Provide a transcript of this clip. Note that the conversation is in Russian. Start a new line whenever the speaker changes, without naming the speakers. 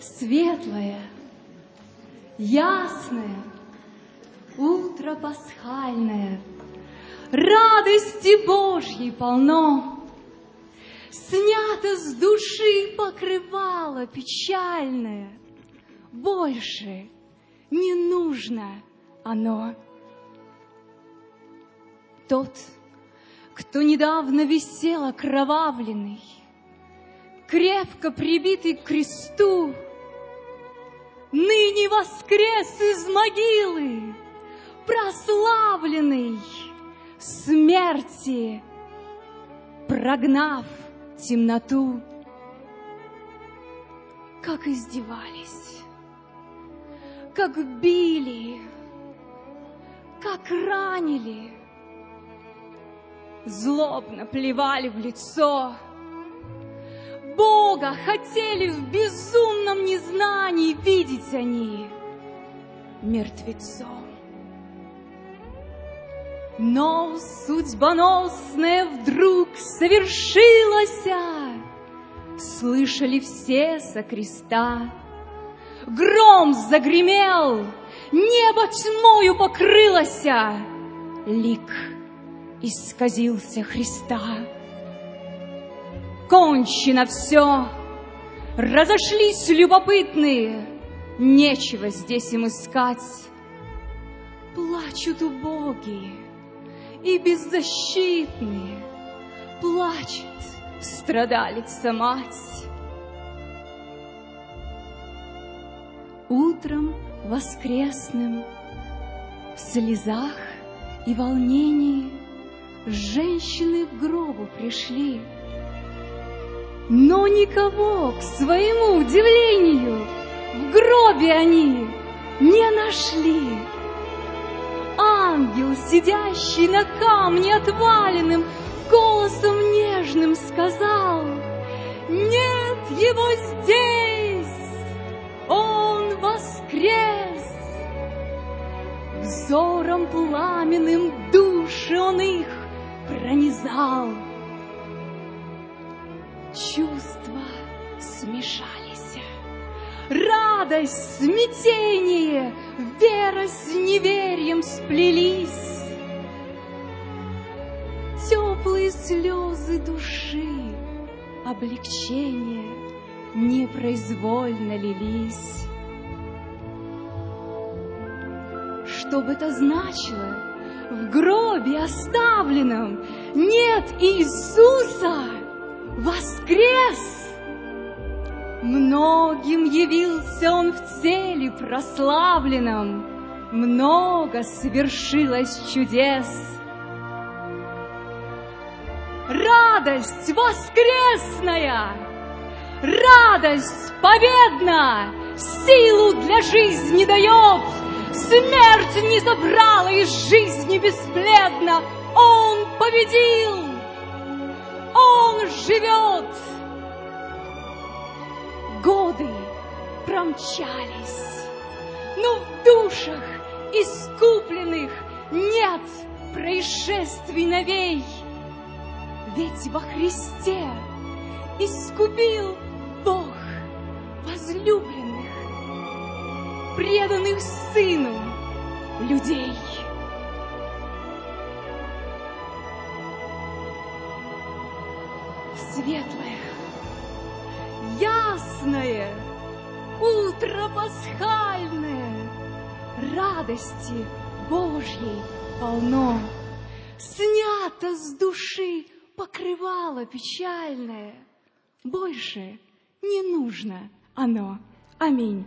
Светлое, ясное, утро пасхальное, Радости Божьей полно, Снято с души покрывало печальное, Больше не нужно оно. Тот, кто недавно висел окровавленный, крепко прибитый к кресту, ныне воскрес из могилы, прославленный смерти, прогнав темноту. Как издевались, как били, как ранили, злобно плевали в лицо — Бога хотели в безумном незнании видеть они мертвецом. Но судьбоносное вдруг совершилось, Слышали все со креста. Гром загремел, небо тьмою покрылось, Лик исказился Христа кончено все. Разошлись любопытные, нечего здесь им искать. Плачут убогие и беззащитные, плачет страдалица-мать. Утром воскресным в слезах и волнении женщины к гробу пришли — но никого, к своему удивлению, в гробе они не нашли. Ангел, сидящий на камне отваленным, голосом нежным сказал, «Нет его здесь, он воскрес!» Взором пламенным души он их пронизал — чувства смешались. Радость, смятение, вера с неверием сплелись. Теплые слезы души, облегчение непроизвольно лились. Что бы это значило? В гробе оставленном нет Иисуса! Воскрес! Многим явился он в теле прославленном, Много свершилось чудес. Радость воскресная, радость победна, Силу для жизни дает, Смерть не забрала из жизни беспледно, Он победил, он живет! Годы промчались, но в душах искупленных нет происшествий новей. Ведь во Христе искупил Бог возлюбленных, преданных Сыну людей. Светлое, ясное, утро пасхальное, радости Божьей полно. Снято с души покрывало печальное. Больше не нужно оно. Аминь.